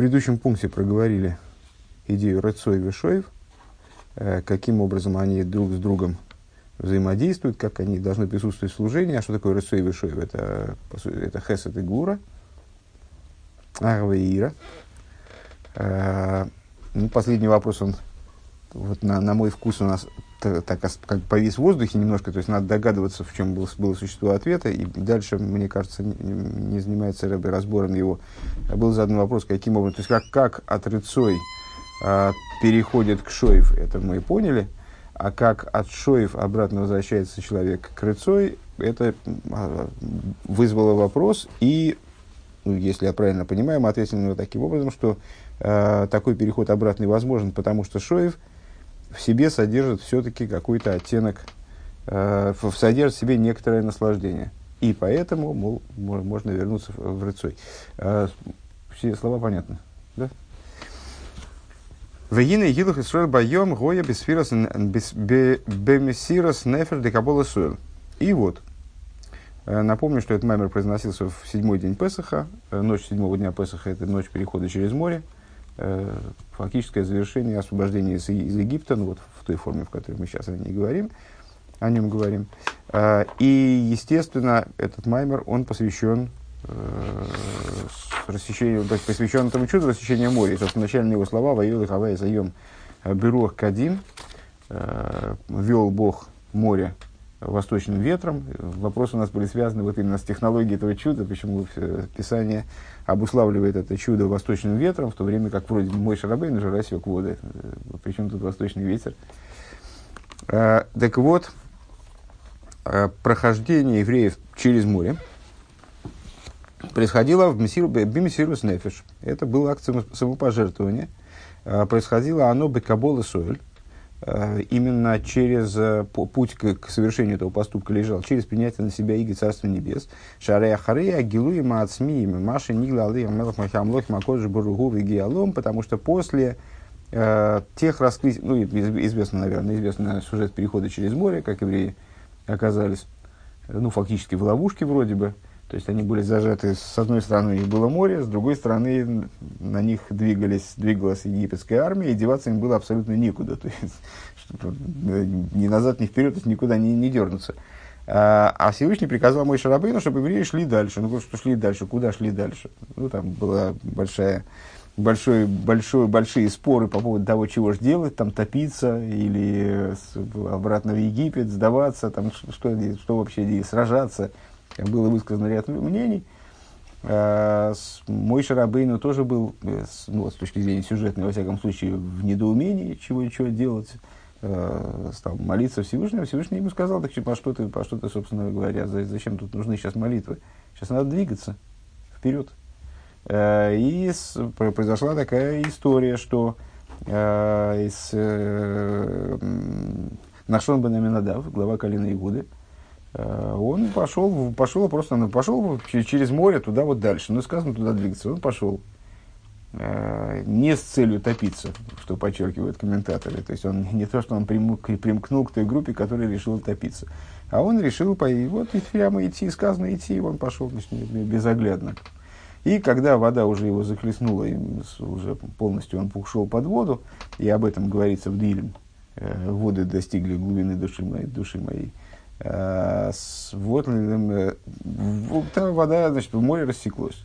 предыдущем пункте проговорили идею Рыцой и Вишоев, э, каким образом они друг с другом взаимодействуют, как они должны присутствовать в служении. А что такое Рыцой и Вишоев? Это, это Хесед и Гура, Арва и Ира. Э, ну, последний вопрос, он вот на, на мой вкус у нас так как повис в воздухе немножко, то есть надо догадываться, в чем было, было существо ответа, и дальше, мне кажется, не, не занимается Рэбби разбором его. Был задан вопрос, каким образом, то есть как, как от рыцой а, переходит к шоев, это мы поняли, а как от шоев обратно возвращается человек к рыцой, это а, вызвало вопрос, и, ну, если я правильно понимаю, мы ответили на него таким образом, что а, такой переход обратный возможен, потому что шоев – в себе содержит все-таки какой-то оттенок, э, содержит в себе некоторое наслаждение. И поэтому, мол, можно вернуться в рыцой. Э, все слова понятны, да? Вегина Гилух Исруэл Байом Гоя Бесфирос Бемесирос Нефер Декабола Суэл. И вот, э, Напомню, что этот маймер произносился в седьмой день Песаха. Э, ночь седьмого дня Песаха – это ночь перехода через море. Э, фактическое завершение освобождения из, из Египта, ну вот в той форме, в которой мы сейчас о ней говорим, о нем говорим. Э, и, естественно, этот маймер, он посвящен э, рассечению, посвящен этому чуду рассечения моря. Собственно, начальные его слова «Ваил и Хавай заем берух кадим» вел Бог море восточным ветром. Вопросы у нас были связаны вот именно с технологией этого чуда, почему Писание обуславливает это чудо восточным ветром, в то время как вроде мой шарабейн уже рассек воды. Причем тут восточный ветер? А, так вот, а, прохождение евреев через море происходило в Бимисирус Нефиш. Это был акт самопожертвования. А, происходило оно Бекабола Соэль Э, именно через э, путь к, к совершению этого поступка лежал, через принятие на себя иги Царства Небес. Шарея харея гилуи маацмиими маши нигла алия мелах махамлох макоджи буругу гиалом, потому что после э, тех раскрытий, ну, известно, наверное, известный сюжет перехода через море, как евреи оказались, ну, фактически в ловушке вроде бы, то есть они были зажаты, с одной стороны у них было море, с другой стороны на них двигались, двигалась египетская армия, и деваться им было абсолютно некуда. То есть ни назад, ни вперед, то есть никуда не, не дернуться. А, а Всевышний приказал мой Шарабейну, чтобы евреи шли дальше. Ну, что шли дальше, куда шли дальше? Ну, там была большая, большой, большой, большие споры по поводу того, чего же делать, там топиться или обратно в Египет, сдаваться, там, что, что вообще сражаться – было высказано ряд мнений. А, мой Шарабейну тоже был, э, ну, с точки зрения сюжетной, во всяком случае, в недоумении, чего чего делать. А, стал молиться Всевышнему. Всевышний ему сказал, так по что ты, по что ты, собственно говоря, зачем тут нужны сейчас молитвы? Сейчас надо двигаться вперед. А, и произошла такая история, что э, Нашон Бенаминадав, глава Калины Игуды, он пошел, пошел просто, ну, пошел через море туда вот дальше. Ну, сказано туда двигаться. Он пошел э, не с целью топиться, что подчеркивают комментаторы. То есть он не то, что он примкнул к той группе, которая решила топиться. А он решил пойти, вот прямо идти, сказано идти, и он пошел значит, безоглядно. И когда вода уже его захлестнула, и уже полностью он ушел под воду, и об этом говорится в Дилем, э, воды достигли глубины души моей, души моей Э, вот, э, там вода, значит, в море рассеклось.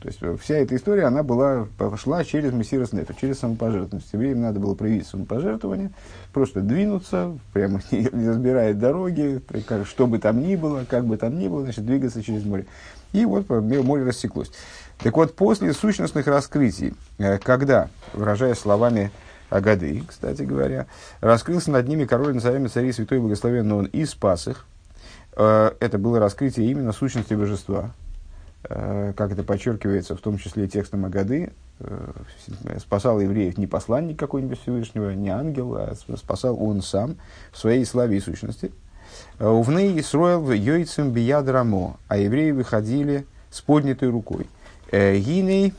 То есть вся эта история, она была, пошла через Мессирос Нефа, через самопожертвование. Евреям надо было проявить самопожертвование, просто двинуться, прямо не, не разбирая дороги, как, что бы там ни было, как бы там ни было, значит, двигаться через море. И вот море рассеклось. Так вот, после сущностных раскрытий, э, когда, выражая словами Агады, кстати говоря, раскрылся над ними король царями царей святой благословенный он и спас их. Э, это было раскрытие именно сущности божества, э, как это подчеркивается в том числе текстом Агады, э, спасал евреев не посланник какой-нибудь Всевышнего, не ангел, а спасал он сам в своей славе и сущности. Увны Исроил йойцем биядрамо, а евреи выходили с поднятой рукой. Гиней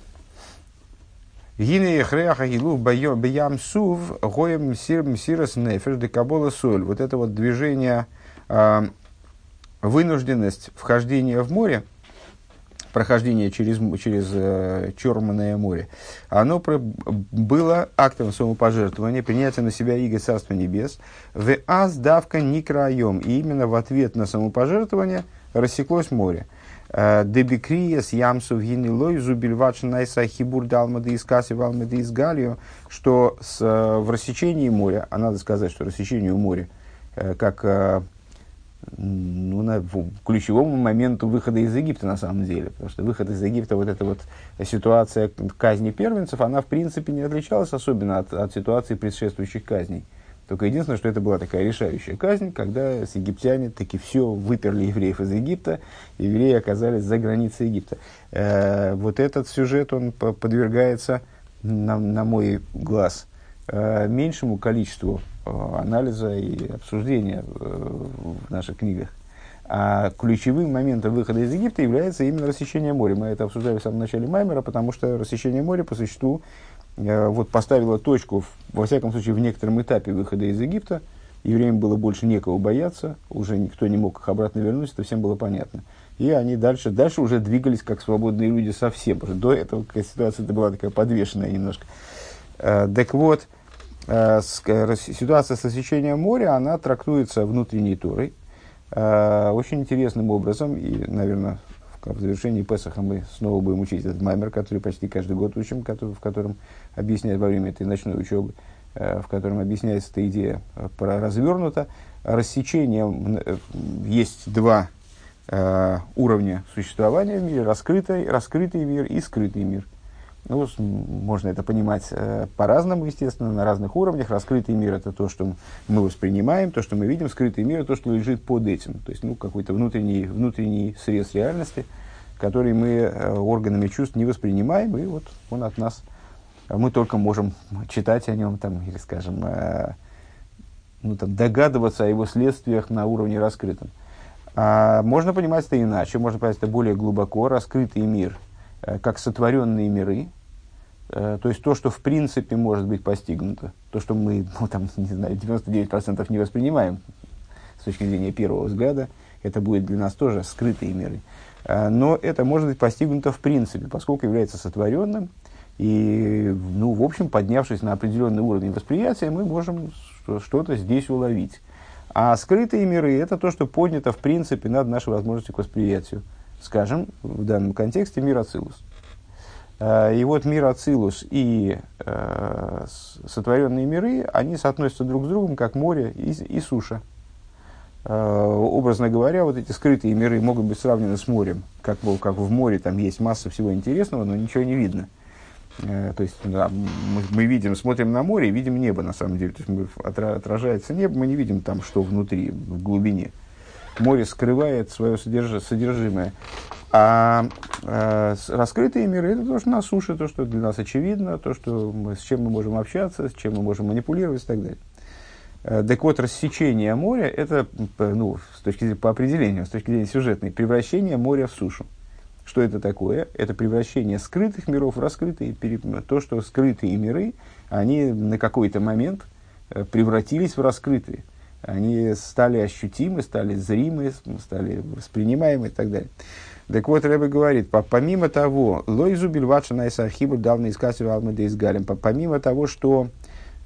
Гине хреаха гилух бьям сув гоем декабола соль. Вот это вот движение, э, вынужденность вхождения в море, прохождение через, через э, Черное море, оно про, было актом самопожертвования, принятия на себя иго Царства Небес, в аз давка никраем, и именно в ответ на самопожертвование рассеклось море. Э, Дебикриес ямсу гинилой зубильвач найса хибур далмады из касси валмады из галио, что с, э, в рассечении моря, а надо сказать, что рассечению моря, э, как ну, на, ключевому моменту выхода из Египта, на самом деле. Потому что выход из Египта, вот эта вот ситуация казни первенцев, она, в принципе, не отличалась особенно от, от ситуации предшествующих казней. Только единственное, что это была такая решающая казнь, когда с египтяне таки все выперли евреев из Египта, евреи оказались за границей Египта. Э, вот этот сюжет, он подвергается, на, на мой глаз, э, меньшему количеству Э, анализа и обсуждения э, в наших книгах. А ключевым моментом выхода из Египта является именно рассечение моря. Мы это обсуждали в самом начале Маймера, потому что рассечение моря по существу вот поставило точку, в, во всяком случае, в некотором этапе выхода из Египта. Евреям было больше некого бояться, уже никто не мог их обратно вернуть, это всем было понятно. И они дальше, дальше уже двигались как свободные люди совсем. Потому до этого ситуация была такая подвешенная немножко. Так вот, Э, ситуация с освещением моря, она трактуется внутренней турой э, очень интересным образом. И, наверное, в завершении Песаха мы снова будем учить этот маймер, который почти каждый год учим, в котором объясняет во время этой ночной учебы, э, в котором объясняется эта идея про развернуто. Рассечение, есть два уровня существования в мире, раскрытый, раскрытый мир и скрытый мир. Ну, можно это понимать э, по-разному, естественно, на разных уровнях. Раскрытый мир – это то, что мы воспринимаем, то, что мы видим. Скрытый мир – это то, что лежит под этим. То есть, ну, какой-то внутренний, внутренний срез реальности, который мы э, органами чувств не воспринимаем, и вот он от нас. Мы только можем читать о нем, там, или, скажем, э, ну, там, догадываться о его следствиях на уровне раскрытом. А можно понимать это иначе, можно понимать это более глубоко. Раскрытый мир – Э, как сотворенные миры, э, то есть то, что в принципе может быть постигнуто, то, что мы, ну, там, не знаю, 99% не воспринимаем с точки зрения первого взгляда, это будет для нас тоже скрытые миры. Но это может быть постигнуто в принципе, поскольку является сотворенным, и, ну, в общем, поднявшись на определенный уровень восприятия, мы можем что-то здесь уловить. А скрытые миры – это то, что поднято в принципе над нашей возможностью к восприятию скажем, в данном контексте мир Ацилус. Э, и вот мир Ацилус и э, сотворенные миры, они соотносятся друг с другом, как море и, и суша. Э, образно говоря, вот эти скрытые миры могут быть сравнены с морем. Как, как в море там есть масса всего интересного, но ничего не видно. То есть да, мы, мы видим, смотрим на море видим небо на самом деле. То есть мы, отражается небо, мы не видим там, что внутри, в глубине море скрывает свое содержимое. А э, раскрытые миры это то, что на суше, то, что для нас очевидно, то, что мы, с чем мы можем общаться, с чем мы можем манипулировать и так далее. Э, так вот, рассечение моря это, ну, с точки зрения, по определению, с точки зрения сюжетной, превращение моря в сушу. Что это такое? Это превращение скрытых миров в раскрытые. То, что скрытые миры, они на какой-то момент э, превратились в раскрытые они стали ощутимы, стали зримы, стали воспринимаемы и так далее. Так вот, Рэбе говорит, помимо того, лойзу бельватша найсахибу давно искасив алмады изгалим, помимо того, что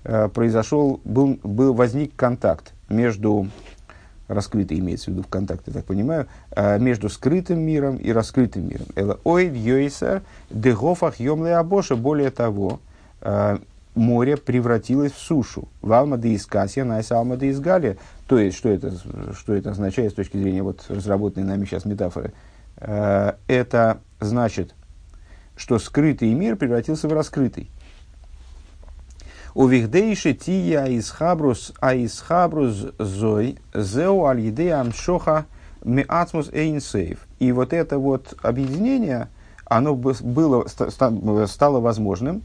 э, произошел, был, был, возник контакт между, раскрытый имеется в виду в контакт, я так понимаю, э, между скрытым миром и раскрытым миром. Эла ойд йойсер дегофах йомле абоша, более того, э, море превратилось в сушу. דאתכסיא נעשה עלמא דאתגליא. То есть, что это, что это означает с точки зрения вот, разработанной нами сейчас метафоры? Э, это значит, что скрытый мир превратился в раскрытый. ובכדי שתהיה התחברות, התחברות זו, זהו על ידי המשכה מעצמות אין סוף. И вот это вот объединение, оно было, стало возможным,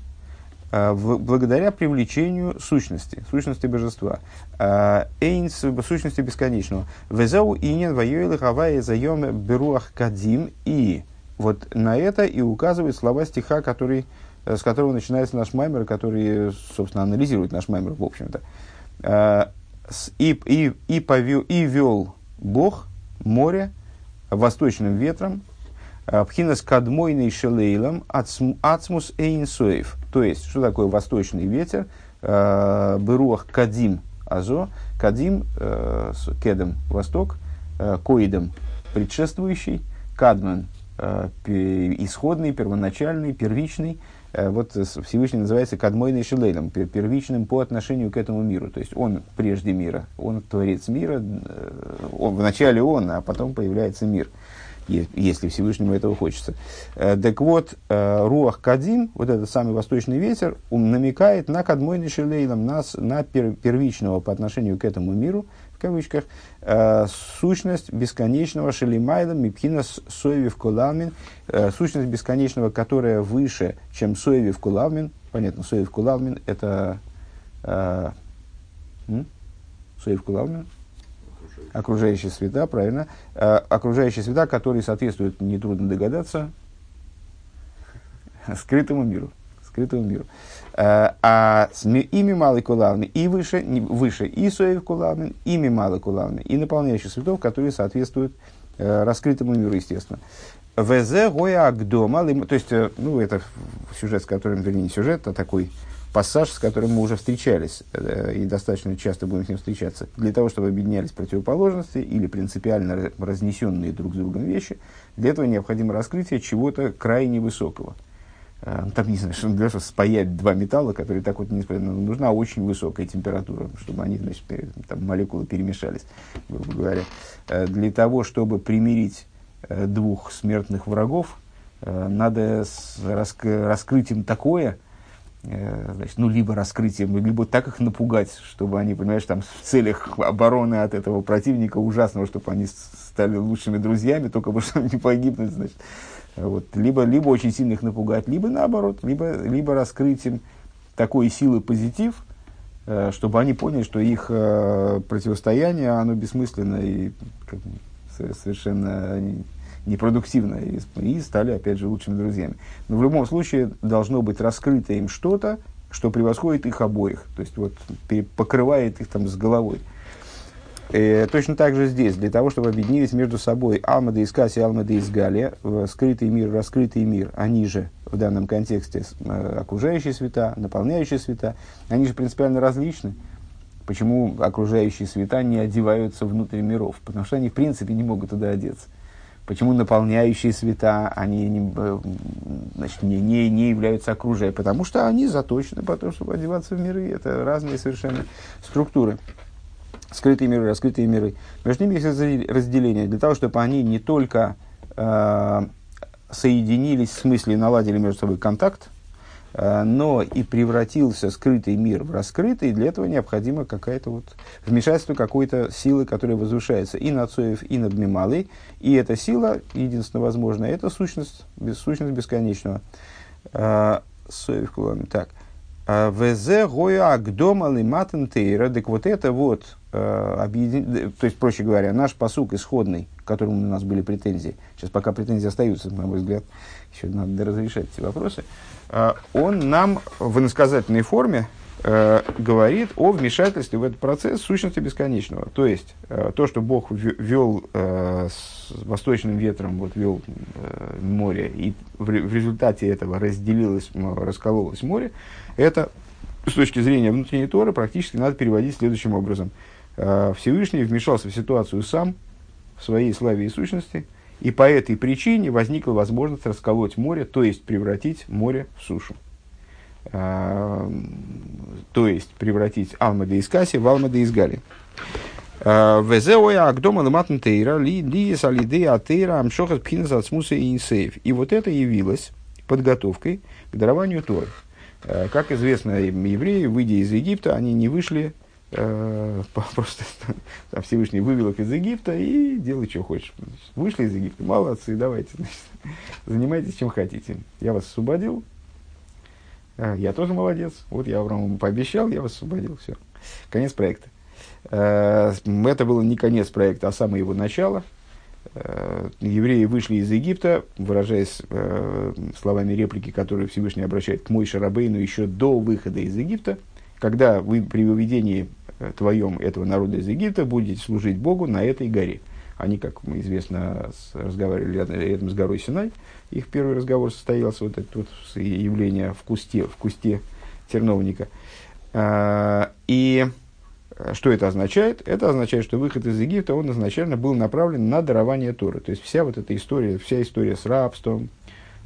Э, благодаря привлечению сущности, сущности божества. Э, Эйнс, сущности бесконечного. Везау инин воюэлы хавая заем беруах кадим. И вот на это и указывают слова стиха, который, с которого начинается наш маймер, который, собственно, анализирует наш маймер, в общем-то. И, и, и, повел, и вел Бог море восточным ветром, Пхинас кадмойный шелейлом ацмус эйнсоев. То есть, что такое восточный ветер? Беруах кадим азо. Кадим, кедом восток, коидом предшествующий, кадман исходный, первоначальный, первичный – Э, вот Всевышний называется Кадмойный Шилейлом, первичным по отношению к этому миру. То есть он прежде мира, он творец мира, э, он, вначале он, а потом появляется мир, если Всевышнему этого хочется. Э, так вот, Руах Кадим, вот этот самый восточный ветер, он намекает на Кадмойный Шилейлом, на, на первичного по отношению к этому миру, кавычках, э, сущность бесконечного шелимайла мипхина соевив кулалмин, э, сущность бесконечного, которая выше, чем соевив кулалмин. Понятно, соевив кулалмин это... Э, соевив кулалмин? Окружающие света, правильно. Э, окружающие света, которые соответствуют, нетрудно догадаться, скрытому миру. Скрытому миру. Э, а ими малый кулавны и выше, выше и соев кулавны, ими малый кулавны, и наполняющих цветов, которые соответствуют э, раскрытому миру, естественно. ВЗ гоя агдома, то есть, э, ну, это сюжет, с которым, вернее, не сюжет, а такой пассаж, с которым мы уже встречались, и достаточно часто будем с ним встречаться, для того, чтобы объединялись противоположности или принципиально разнесенные друг с другом вещи, для этого необходимо раскрытие чего-то крайне высокого – Э, там, не знаю, что для чтобы спаять два металла, которые так вот не спаять, ну, нужна очень высокая температура, чтобы они, значит, там, молекулы перемешались, грубо говоря. Э, для того, чтобы примирить э, двух смертных врагов, надо раскрыть им такое, значит, ну, либо раскрыть им, либо так их напугать, чтобы они, понимаешь, там, в целях обороны от этого противника ужасного, чтобы они стали лучшими друзьями, только бы чтобы не погибнуть, значит. Вот, либо, либо очень сильно их напугать, либо наоборот, либо, либо раскрыть им такой силы позитив, э, чтобы они поняли, что их э, противостояние, оно бессмысленно и совершенно непродуктивно, и стали, опять же, лучшими друзьями. Но в любом случае должно быть раскрыто им что-то, что превосходит их обоих, то есть вот покрывает их там с головой. Э, точно так же здесь, для того, чтобы объединились между собой Алмада из Каси и Алмада из Галия, скрытый мир, раскрытый мир, они же в данном контексте э, окружающие света, наполняющие света, они же принципиально различны. Почему окружающие света не одеваются внутрь миров? Потому что они, в принципе, не могут туда одеться. Почему наполняющие света, они не, э, значит, не, не, не являются окружающими? Потому что они заточены по тому, чтобы одеваться в миры. Это разные совершенно структуры скрытые миры, раскрытые миры. Между ними есть разделение для того, чтобы они не только э, соединились, в смысле наладили между собой контакт, э, но и превратился скрытый мир в раскрытый, для этого необходимо какое-то вот вмешательство какой-то силы, которая возвышается и над Соев, и над Мималой. И эта сила, единственно возможная, это сущность, без, сущность бесконечного. Э, Соев, так. «Э, ВЗ гоя агдома лиматен тейра. Так вот это вот Э, объедин... то есть, проще говоря, наш посук исходный, к которому у нас были претензии, сейчас пока претензии остаются, на мой взгляд, еще надо разрешать эти вопросы, э, он нам в иносказательной форме э, говорит о вмешательстве в этот процесс сущности бесконечного. То есть, то, что Бог вел с восточным ветром, вот вел море, и в результате этого разделилось, раскололось море, это с точки зрения внутренней Торы практически надо переводить следующим образом – Э, Всевышний вмешался в ситуацию сам, в своей славе и сущности, и по этой причине возникла возможность расколоть море, то есть превратить море в сушу. А, то есть превратить Алмада из Каси в Алмада из Гали. Э, Везеоя Агдома Лематн Тейра и. И вот это явилось подготовкой к дарованию Торы. Как известно, евреи, выйдя из Египта, они не вышли Э, просто Всевышний вывел их из Египта и делай, что хочешь. Вышли из Египта, молодцы, давайте, значит, занимайтесь чем хотите. Я вас освободил, э, я тоже молодец. Вот я Аврааму пообещал, я вас освободил, все. Конец проекта. Э, это было не конец проекта, а самое его начало. Евреи вышли из Египта, выражаясь словами реплики, которые Всевышний обращает к Мойше Рабейну еще до выхода из Египта, когда вы при выведении Э, твоем этого народа из Египта будете служить Богу на этой горе. Они, как известно, разговаривали рядом, рядом с горой Синай. Их первый разговор состоялся, вот это вот явление в кусте, в кусте терновника. И что это означает? Это означает, что выход из Египта, он изначально был направлен на дарование Торы. То есть вся вот эта история, вся история с рабством,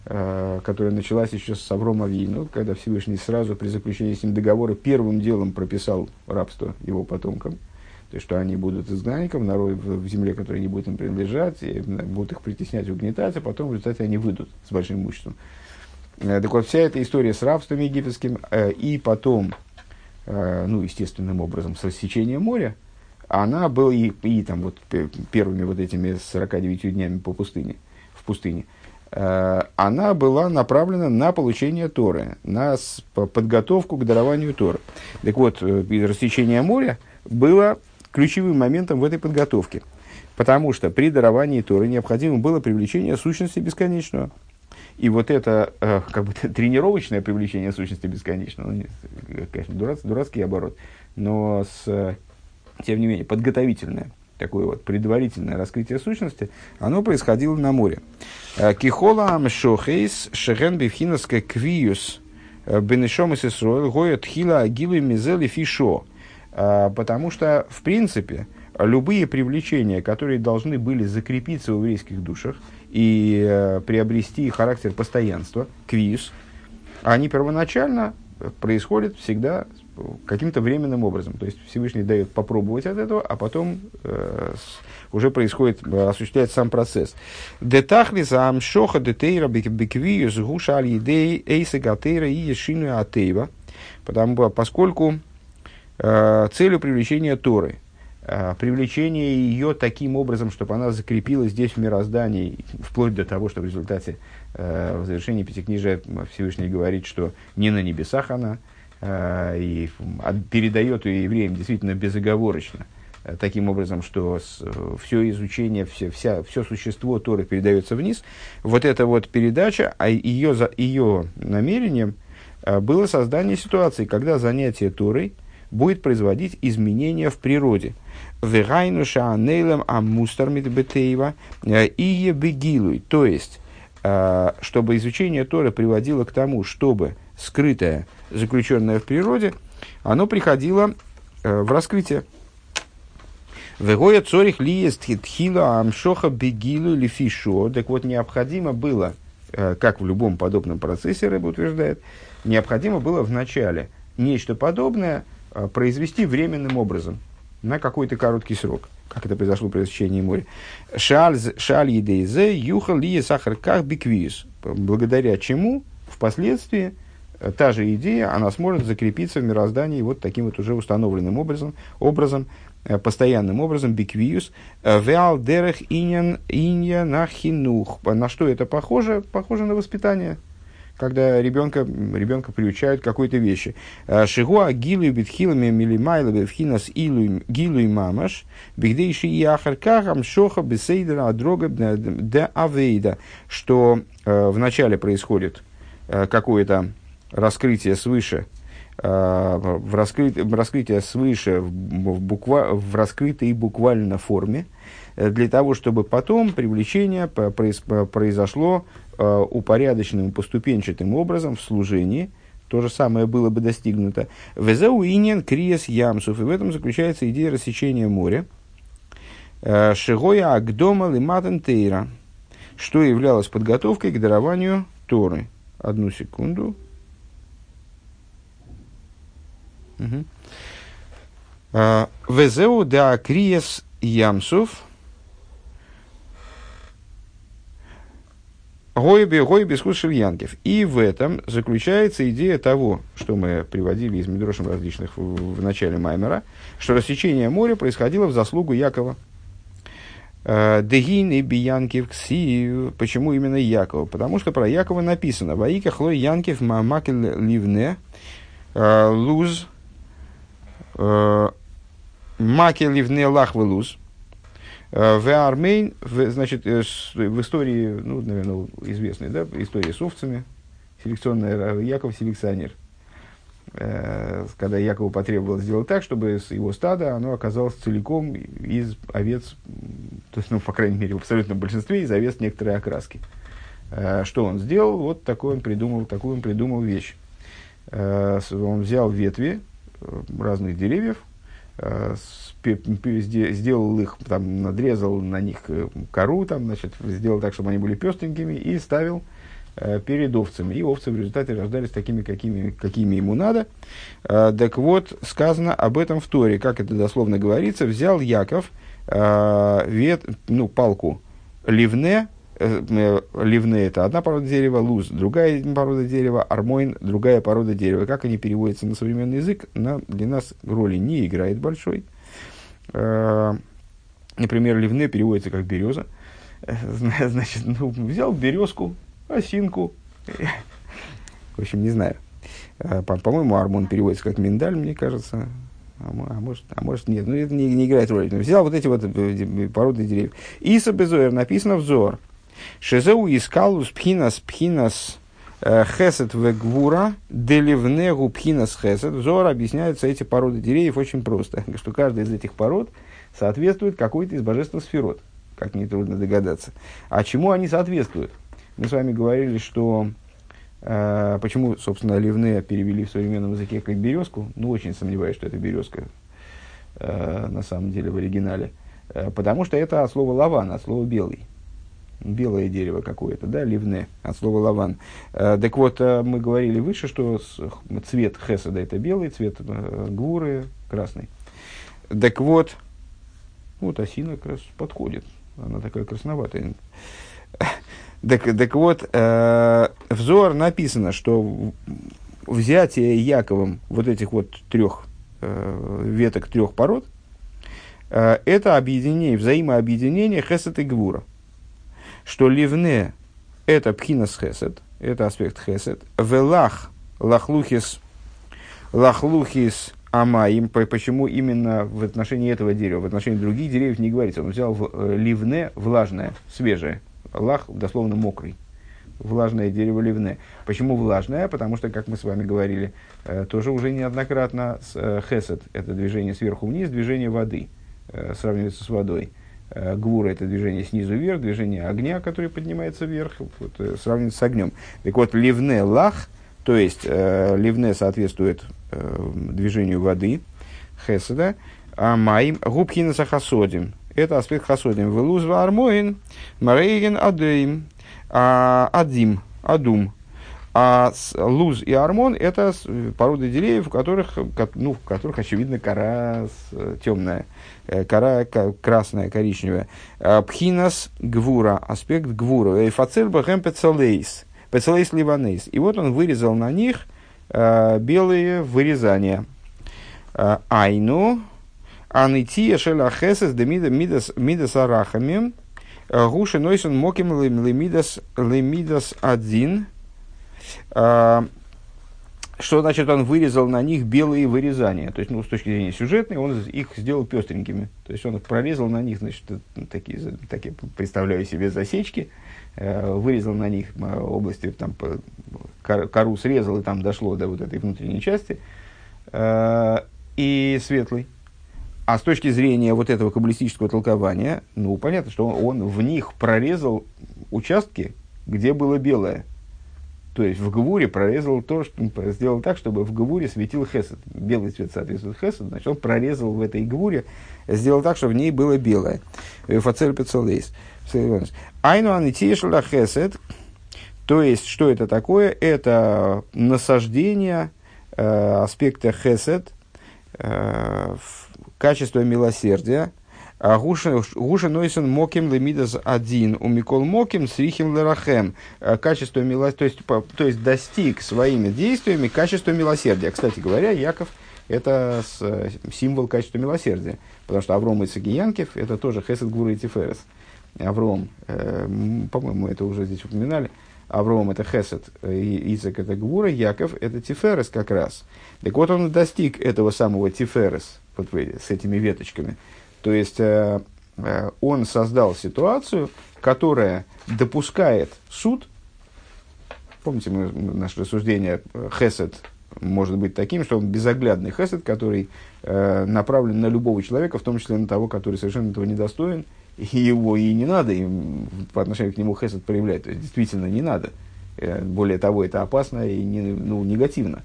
э, которая началась еще с Аврома Вину, когда Всевышний сразу при заключении с ним договора первым делом прописал рабство его потомкам. То есть, что они будут изгнанником народ, в, земле, которая не будет им принадлежать, и будут их притеснять, угнетать, а потом в результате они выйдут с большим имуществом. Э, так вот, вся эта история с рабством египетским, э, и потом Э, ну, естественным образом, с рассечением моря, она была и, и там вот первыми вот этими 49 днями по пустыне, в пустыне, э, она была направлена на получение Торы, на подготовку к дарованию Торы. Так вот, э, рассечение моря было ключевым моментом в этой подготовке, потому что при даровании Торы необходимо было привлечение сущности бесконечного. И вот это э, как бы тренировочное привлечение сущности бесконечного, ну, конечно, дурацкий, дурацкий оборот, но с, тем не менее подготовительное, такое вот предварительное раскрытие сущности, оно происходило на море. Э, Кихола амшохейс шеген бифхинаска квиюс э, бенешом и гоят хила агилы мизели фишо. Э, потому что, в принципе, любые привлечения, которые должны были закрепиться в еврейских душах – и э, приобрести характер постоянства, квиз, они первоначально происходят всегда каким-то временным образом. То есть Всевышний дает попробовать от этого, а потом э, уже происходит, осуществляется сам процесс. Детахлис амшоха детейра беквиюс гуша аль едей эйса гатейра и ешину атеева. Потому, поскольку э, целью привлечения Торы – Э, привлечение ее таким образом, чтобы она закрепилась здесь в мироздании, вплоть до того, что в результате э, в завершении Пятикнижия Всевышний говорит, что не на небесах она, э, и передает ее евреям действительно безоговорочно, таким образом, что все изучение, все, вся, все существо Торы передается вниз. Вот эта вот передача, а ее, ее намерением было создание ситуации, когда занятие Торой будет производить изменения в природе – Вегайнуша анейлем амустар митбетеева э, и бегилуй. То есть, э, чтобы изучение Тора приводило к тому, чтобы скрытое, заключенное в природе, оно приходило э, в раскрытие. Вегоя цорих лиест хитхила амшоха бегилу лифишо. Так вот, необходимо было, как в любом подобном процессе, Рэб утверждает, необходимо было вначале нечто подобное произвести временным образом – на какой-то короткий срок, как это произошло при освещении моря. Шаль едейзе юхал лие сахарках биквиз, благодаря чему впоследствии э, та же идея, она сможет закрепиться в мироздании вот таким вот уже установленным образом, образом э, постоянным образом, биквиус, э, веал дерех инья нахинух. На что это похоже? Похоже на воспитание, когда ребенка, ребенка приучают какой-то вещи. «А, Шигуа гилу битхилами милимайла бевхинас илу гилу мамаш, бигдейши и ахаркахам шоха бесейдера адрога де авейда, что э, вначале происходит э, какое-то раскрытие свыше, э, в, раскрыть, в раскрытие свыше в, буква, в раскрытой буквально форме, э, для того, чтобы потом привлечение произошло Э, упорядоченным, поступенчатым образом в служении, то же самое было бы достигнуто. Везеу криес ямсов. И в этом заключается идея рассечения моря. Э, Шигоя агдома лиматен тейра. Что являлось подготовкой к дарованию Торы. Одну секунду. Э, Везеу да криес ямсов. Гойби, гойби, схуд Янкев. И в этом заключается идея того, что мы приводили из Медрошем различных в, в начале Маймера, что рассечение моря происходило в заслугу Якова. Э, Дегин и Биянкив Кси. Почему именно Якова? Потому что про Якова написано. Ваика хлой Янкив мамакель ливне э, луз э, макель ливне лахвы луз. Э, в Армейн, значит, э, в истории, ну, наверное, известной, да, история с овцами, селекционная, э, Яков селекционер. когда Якову потребовалось сделать так, чтобы его стадо оно оказалось целиком из овец, то есть, ну, по крайней мере, в абсолютном большинстве из овец некоторой окраски. Что он сделал? Вот такой он придумал, такую он придумал вещь. Он взял ветви разных деревьев, сделал их, там, надрезал на них кору, там, значит, сделал так, чтобы они были пестренькими, и ставил перед овцами. И овцы в результате рождались такими, какими, какими ему надо. Так вот, сказано об этом в Торе, как это дословно говорится, взял Яков вет, ну, палку ливне, Э, э, ливны это одна порода дерева, луз другая порода дерева, армойн другая порода дерева. Как они переводятся на современный язык, на, для нас роли не играет большой. Э, например, ливне переводится как береза. Значит, ну, взял березку, осинку. В общем, не знаю. По-моему, армон переводится как миндаль, мне кажется. А, а, может, а может нет, ну это не, не играет роли. Взял вот эти вот породы деревьев. Иса Безоер написано взор. Шезеу искалус пхинас пхинас э, хесет вегвура деливнегу пхинас хесет. Взор объясняются эти породы деревьев очень просто, что каждая из этих пород соответствует какой-то из божественных сферот, как нетрудно догадаться. А чему они соответствуют? Мы с вами говорили, что э, почему, собственно, ливне перевели в современном языке как березку. Ну, очень сомневаюсь, что это березка э, на самом деле в оригинале. Э, потому что это от слова лаван, от слова белый белое дерево какое-то, да, ливне, от слова лаван. Э, так вот, э, мы говорили выше, что цвет хеседа это белый, цвет э, гуры красный. Так вот, вот осина как раз подходит, она такая красноватая. Так, так вот, взор написано, что взятие Яковом вот этих вот трех веток трех пород, это объединение, взаимообъединение хесед и гвура что ливне – это пхинас хесед, это аспект хесед, велах лахлухис, лахлухис амаим, почему именно в отношении этого дерева, в отношении других деревьев не говорится. Он взял э, ливне влажное, свежее, лах дословно мокрый, влажное дерево ливне. Почему влажное? Потому что, как мы с вами говорили, э, тоже уже неоднократно, э, хесед – это движение сверху вниз, движение воды, сравнивается с водой – гвура – это движение снизу вверх, движение огня, который поднимается вверх, вот, э, сравнивать с огнем. Так вот, ливне лах, то есть э, ливне соответствует э, движению воды, хеседа, а маим губхина сахасодим. Это аспект хасодим. Велуз армоин, марейген адеим, а, адим, адум. А луз и армон – это породы деревьев, у которых, ну, в которых, очевидно, кора темная. Э, кора красная, коричневая. Э, пхинас гвура, аспект гвура. Эйфацель бахем пецелейс, пецелейс ливанейс. И вот он вырезал на них э, белые вырезания. Айну, анития шеля хесес де мидас арахами, гуши нойсон моким лемидас лемидас один, что значит он вырезал на них белые вырезания? То есть, ну, с точки зрения сюжетной, он их сделал пестренькими. То есть, он прорезал на них, значит, такие, такие представляю себе засечки, э, вырезал на них э, области, там, кору срезал, и там дошло до вот этой внутренней части, э, и светлый. А с точки зрения вот этого каббалистического толкования, ну, понятно, что он в них прорезал участки, где было белое – то есть в Гвуре прорезал то, что сделал так, чтобы в Гвуре светил Хесед. Белый цвет соответствует Хесед, значит, он прорезал в этой Гвуре, сделал так, чтобы в ней было белое. Фацель Пецелейс. Айну анитишла Хесед. То есть, что это такое? Это насаждение э, аспекта Хесед, э, качество милосердия, Гуша Нойсен Моким Лемидас один, у Микол Моким Срихим Лерахем. А качество милосердия, то есть, то есть достиг своими действиями качества милосердия. Кстати говоря, Яков это символ качества милосердия. Потому что Авром и Сагиянкев это тоже Хесед Гура и Тиферес. Авром, э, по-моему, это уже здесь упоминали. Авром это Хесед, Исак это Гвура, Яков это Тиферес как раз. Так вот он достиг этого самого Тиферес вот с этими веточками. То есть э, э, он создал ситуацию, которая допускает суд. Помните мы, наше рассуждение Хесед может быть таким, что он безоглядный хесед, который э, направлен на любого человека, в том числе на того, который совершенно этого недостоин, и его и не надо им по отношению к нему хесед проявлять. То есть, действительно, не надо. Э, более того, это опасно и не, ну, негативно.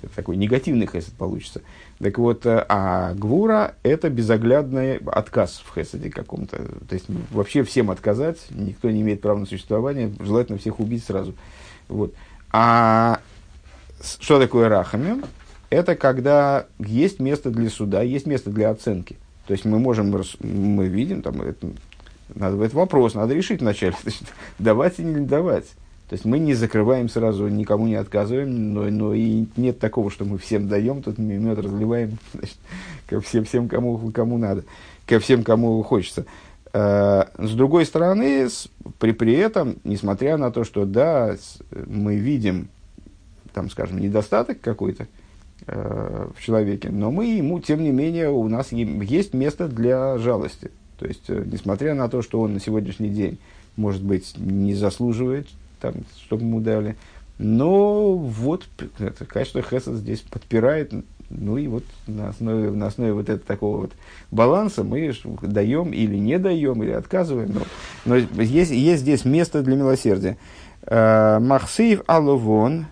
Это такой негативный хесед получится. Так вот, э, а гвура – это безоглядный отказ в хесаде каком-то. То есть, вообще всем отказать, никто не имеет права на существование, желательно всех убить сразу. Вот. А что такое рахами? Это когда есть место для суда, есть место для оценки. То есть мы можем, мы видим, там, это, надо, это вопрос, надо решить вначале, значит, давать или не давать. То есть мы не закрываем сразу, никому не отказываем, но, но и нет такого, что мы всем даем, тут мед разливаем значит, ко всем, всем кому, кому надо, ко всем, кому хочется. Э, с другой стороны, при, при этом, несмотря на то, что да, мы видим, там, скажем, недостаток какой-то э, в человеке, но мы ему, тем не менее, у нас есть место для жалости. То есть, э, несмотря на то, что он на сегодняшний день, может быть, не заслуживает там, чтобы ему дали. Но вот это качество Хесед здесь подпирает. Ну и вот на основе, на основе вот этого такого вот баланса мы даем или не даем, или отказываем. Но, но есть, есть здесь место для милосердия. Э, Махсейв Алавон,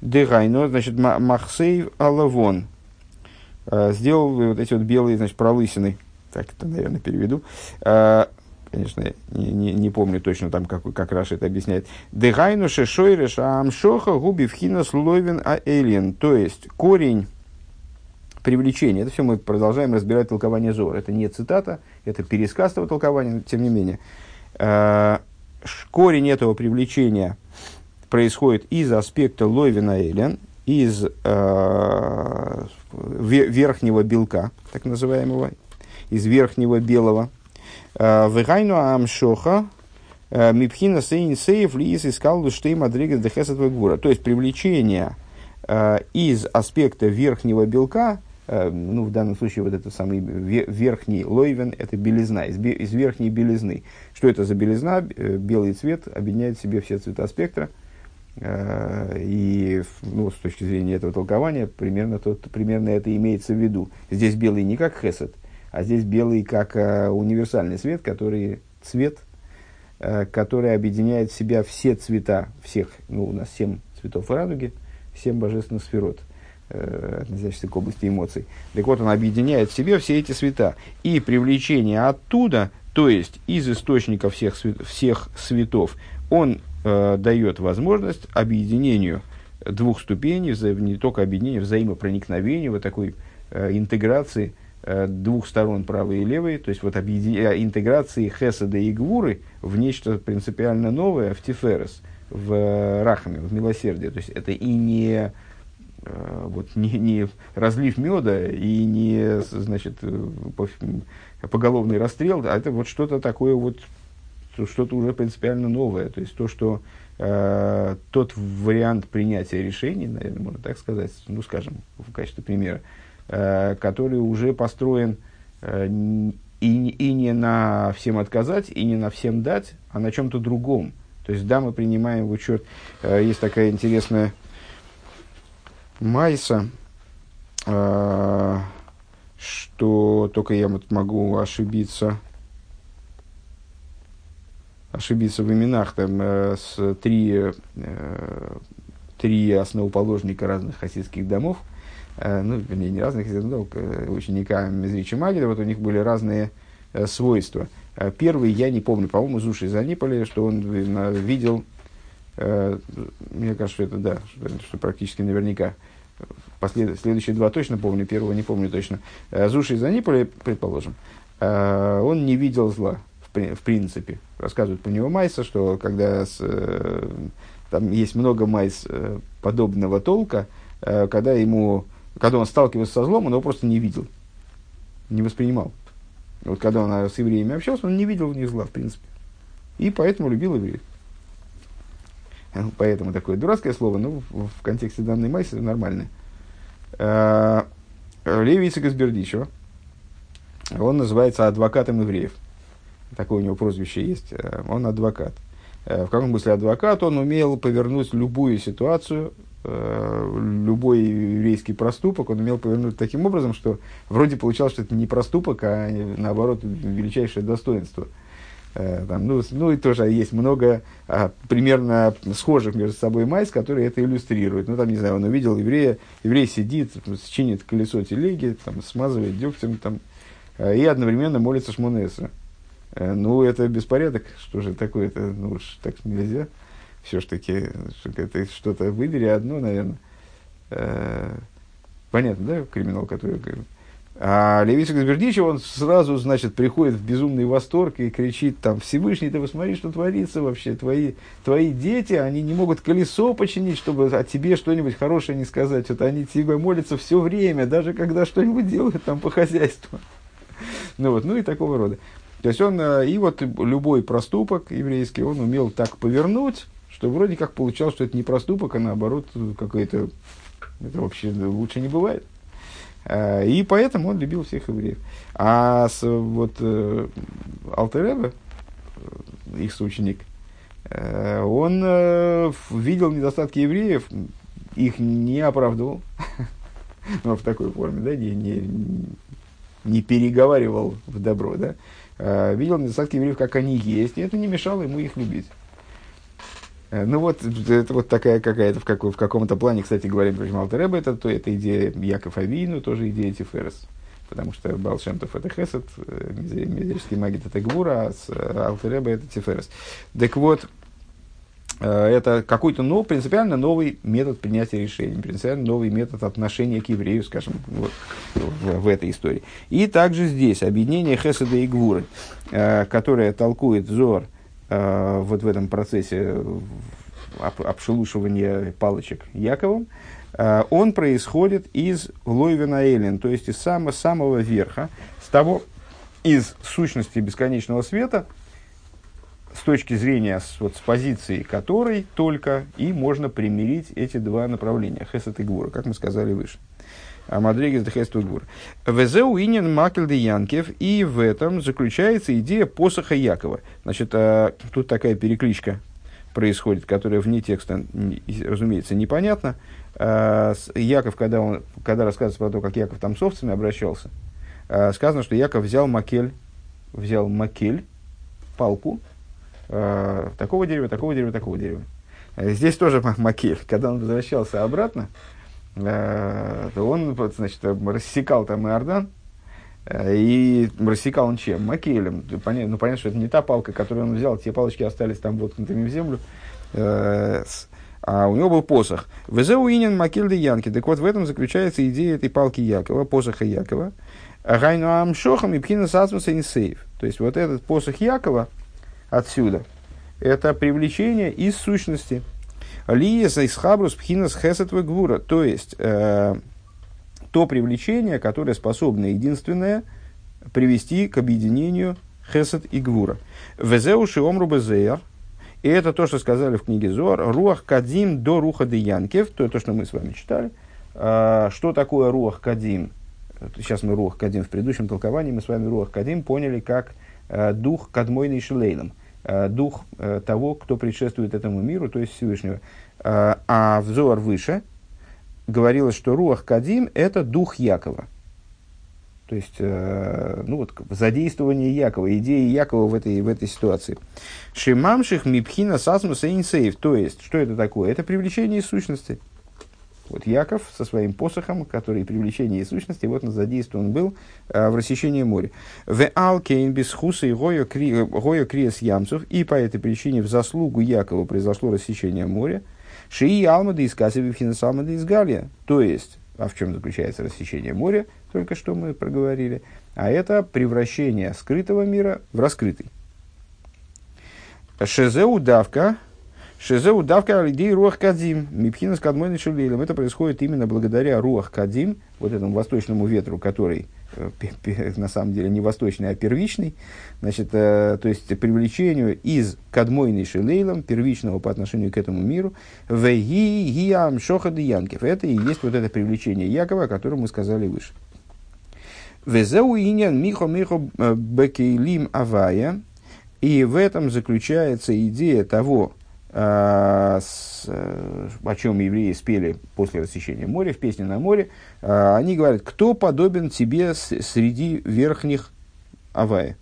Дегайно, значит, Махсейв Алавон. Э, сделал вот эти вот белые, значит, пролысины. Так это, наверное, переведу. Конечно, не, не, не помню точно там, как, как Раша это объясняет. Дегайну шешойреш амшоха губи вхинас ловен а. То есть, корень привлечения. Это все мы продолжаем разбирать толкование Зор. Это не цитата, это пересказ этого толкования, но тем не менее. Э, корень этого привлечения происходит из аспекта лойвена элен, из э, верхнего белка, так называемого, из верхнего белого, Вегайну амшоха э, мипхина сейн сейф лиис искал штей мадрига дехесет гура. То есть привлечение э, из аспекта верхнего белка, э, ну, в данном случае вот это самый верхний лойвен, это белизна, из, из верхней белизны. Что это за белизна? Белый цвет объединяет в себе все цвета спектра. И ну, с точки зрения этого толкования примерно, то, примерно это имеется в виду. Здесь белый не как хесед, а здесь белый как э, универсальный цвет, который цвет, э, который объединяет в себя все цвета всех, ну, у нас семь цветов радуги, семь божественных сферот, э, к области эмоций. Так вот, он объединяет в себе все эти цвета. И привлечение оттуда, то есть из источника всех, всех цветов, он э, дает возможность объединению двух ступеней, не только объединению, взаимопроникновению, вот такой э, интеграции – двух сторон, правой и левой, то есть вот объединение, э, интеграции Хеседа и Гвуры в нечто принципиально новое, в Тиферес, в э, Рахаме, в милосердие. То есть это и не, вот, не, не разлив меда, и не значит, поголовный расстрел, а это вот что-то такое вот, что-то уже принципиально новое. То есть то, что э, тот вариант принятия решений, наверное, можно так сказать, ну, скажем, в качестве примера, Э, который уже построен э, и, и не на всем отказать, и не на всем дать, а на чем-то другом. То есть, да, мы принимаем в учет. Э, есть такая интересная майса, что только я вот могу ошибиться, ошибиться в именах, там с три, три основоположника разных хасидских домов – Э, ну, вернее, не разных но э, ученика Мезрича Магида, вот у них были разные э, свойства. Первый, я не помню, по-моему, Зуши Заниполи, что он видел, мне кажется, это да, что, практически наверняка. Послед, следующие два точно помню, первого не помню точно. Зуши Заниполи, предположим, он не видел зла, в принципе. Рассказывают про него Майса, что когда с, там есть много Майс подобного толка, когда ему когда он сталкивался со злом, он его просто не видел, не воспринимал. Вот когда он с евреями общался, он не видел в них зла, в принципе. И поэтому любил евреев. Ну, поэтому такое дурацкое слово, но в, контексте данной массы нормальное. А, Леви Ицек он называется адвокатом евреев. Такое у него прозвище есть. А, он адвокат. В каком смысле адвокат? Он умел повернуть любую ситуацию э, любой еврейский проступок он умел повернуть таким образом, что вроде получалось, что это не проступок, а наоборот величайшее достоинство. Э, там, ну, ну и тоже есть много а, примерно схожих между собой майс, которые это иллюстрируют. Ну там, не знаю, он увидел еврея, еврей сидит, чинит колесо телеги, там, смазывает дегтем там, и одновременно молится шмонесра. Ну, это беспорядок, что же такое-то, ну уж так нельзя все-таки это что-то выбери одно, наверное. Э, понятно, да, криминал, который... А Левицик Бердичев, он сразу, значит, приходит в безумный восторг и кричит там, Всевышний, ты посмотри, что творится вообще, твои, твои дети, они не могут колесо починить, чтобы о тебе что-нибудь хорошее не сказать, вот они тебе молятся все время, даже когда что-нибудь делают там по хозяйству. Ну вот, ну и такого рода. То есть он, э, и вот любой проступок еврейский, он умел так повернуть, что вроде как получалось, что это не проступок, а наоборот какой-то, это вообще лучше не бывает. А, и поэтому он любил всех евреев. А с, вот э, Алтереба, э, их соученик, э, он видел недостатки евреев, их не оправдывал, но в такой форме, да, не, не, не переговаривал в добро, да, видел недостатки евреев, как они есть, и это не мешало ему их любить. Э, ну вот, это вот такая какая-то, в, как, в каком-то плане, кстати говоря, про Малтереба, это, то, это идея Яков Авину, тоже идея Тиферес. Потому что Балшемтов это Хесед, э, Мизерский магит это Гвура, а э, Алтереба это Тиферес. Так вот, это какой-то нов, принципиально новый метод принятия решений, принципиально новый метод отношения к еврею, скажем, вот, в, в этой истории. И также здесь объединение Хеседа и Гвуры, которое толкует Зор – Э, вот в этом процессе обшелушивания палочек Яковом, э, он происходит из Лойвена Эллен, то есть из самого, самого верха, с того, из сущности бесконечного света, с точки зрения, вот, с позиции которой только и можно примирить эти два направления, Хесет и Гвура, как мы сказали выше. Мадригес Дехестугур. Везеу инин макель де Янкев, и в этом заключается идея посоха Якова. Значит, а, тут такая перекличка происходит, которая вне текста, разумеется, непонятна. А, Яков, когда, он, когда рассказывается про то, как Яков там с овцами обращался, а, сказано, что Яков взял макель, взял макель, палку, такого дерева, такого дерева, такого дерева. Здесь тоже макель. Когда он возвращался обратно, он значит, рассекал там Иордан, э, и рассекал он чем? Макелем. Ну, понятно, что это не та палка, которую он взял, те палочки остались там воткнутыми в землю. Э, а у него был посох. Везеу инин макель де янки. Так вот, в этом заключается идея этой палки Якова, посоха Якова. Гайну амшохам и пхина сасмуса не сейф. То есть, вот этот посох Якова отсюда, это привлечение из сущности – Лиеса из хабрус пхинас хесет гвура. То есть, э, то привлечение, которое способно единственное привести к объединению хесет и гвура. Везеуши омру безеяр. И это то, что сказали в книге Зор. Руах кадим до руха де янкев. То, то, что мы с вами читали. Э, что такое руах кадим? Сейчас мы руах кадим в предыдущем толковании. Мы с вами руах кадим поняли как э, дух кадмойный шилейлом Э, дух э, того, кто предшествует этому миру, то есть Всевышнего. Э, а взор выше говорилось, что Руах Кадим – это дух Якова. То есть, ну вот, задействование Якова, идеи Якова в этой, в этой ситуации. Шимамших мипхина сасмуса инсейв. То есть, что это такое? Это привлечение сущности. Вот Яков со своим посохом, который привлечение сущности, вот он задействован был э, в рассечении моря. В алкейн без хуса и гоя криес ямцев, и по этой причине в заслугу Якова произошло рассечение моря. Шии алмады из касеви алмады из галия. То есть, а в чем заключается рассечение моря, только что мы проговорили, а это превращение скрытого мира в раскрытый. Шезеу давка, Шизеу давка алидей руах кадим, мипхина с шелейлем. Это происходит именно благодаря руах кадим, вот этому восточному ветру, который э, на самом деле не восточный, а первичный, значит, э, то есть привлечению из кадмойной шелейлом, первичного по отношению к этому миру, веги гиам шохады янкев. Это и есть вот это привлечение Якова, о котором мы сказали выше. Везеу иньян михо михо э, бекейлим авая. И в этом заключается идея того, о чем евреи спели после рассечения моря, в песне на море, они говорят, кто подобен тебе среди верхних Авая.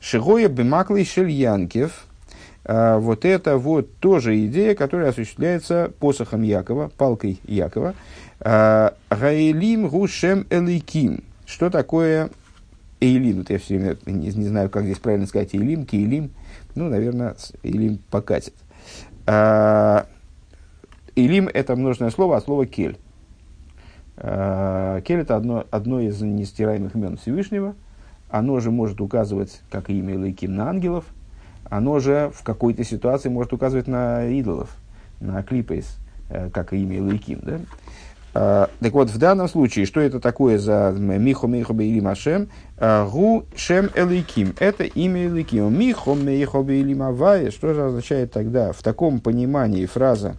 Шигоя бемаклый шельянкев. Вот это вот тоже идея, которая осуществляется посохом Якова, палкой Якова. Гаэлим гушем элейким. Что такое Эйлим? Вот я все время не, не знаю, как здесь правильно сказать. Эйлим, Кейлим. Ну, наверное, Эйлим покатит. Илим – это множественное слово, а слово кель. Кель – это одно, одно из нестираемых имен Всевышнего. Оно же может указывать, как имя Лейким, на ангелов. Оно же в какой-то ситуации может указывать на идолов, на клипейс, э, как имя Лейким. Да? А, так вот, в данном случае, что это такое за Михо Михо Бейлим Ашем? А, гу Шем Элейким. Это имя Элейким. Михо Бейлим Авая. Что же означает тогда в таком понимании фраза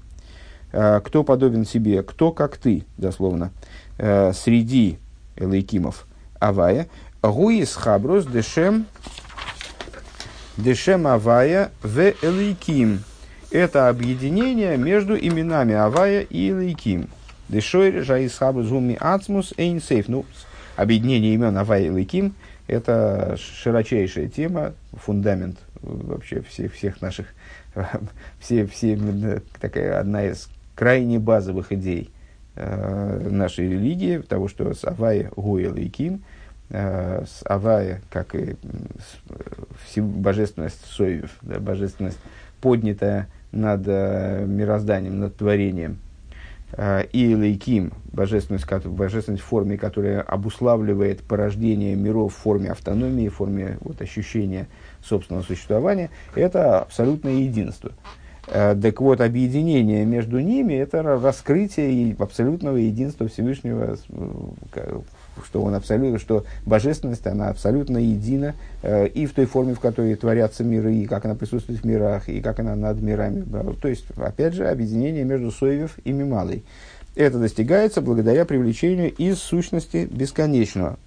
а, «Кто подобен себе? Кто как ты?» дословно. Среди Элейкимов Авая. Гуис Хабрус Дешем Дешем Авая в Элейким. Это объединение между именами Авая и Элейким. Дешойр, Жаисхабу, Зуми, Ацмус, Эйнсейф. Ну, объединение имен Авай и Лейким – это широчайшая тема, фундамент вообще всех, всех наших, все, все, такая одна из крайне базовых идей э, нашей религии, того, что с Авай Гуя Лейким, э, с Авая, как и божественность Соев, да, божественность поднятая над э, мирозданием, над творением – Э, и лейким, божественность, божественность в форме, которая обуславливает порождение миров в форме автономии, в форме вот, ощущения собственного существования, это абсолютное единство. Э, так вот, объединение между ними – это раскрытие абсолютного единства Всевышнего что он абсолютно, что божественность, она абсолютно едина э, и в той форме, в которой творятся миры, и как она присутствует в мирах, и как она над мирами. То есть, опять же, объединение между Соевев и Мималой. Это достигается благодаря привлечению из сущности бесконечного,